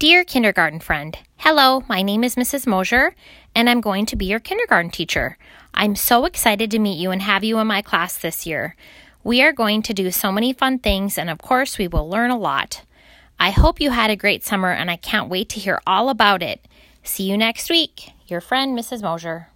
Dear kindergarten friend, hello, my name is Mrs. Mosier, and I'm going to be your kindergarten teacher. I'm so excited to meet you and have you in my class this year. We are going to do so many fun things, and of course, we will learn a lot. I hope you had a great summer, and I can't wait to hear all about it. See you next week. Your friend, Mrs. Mosier.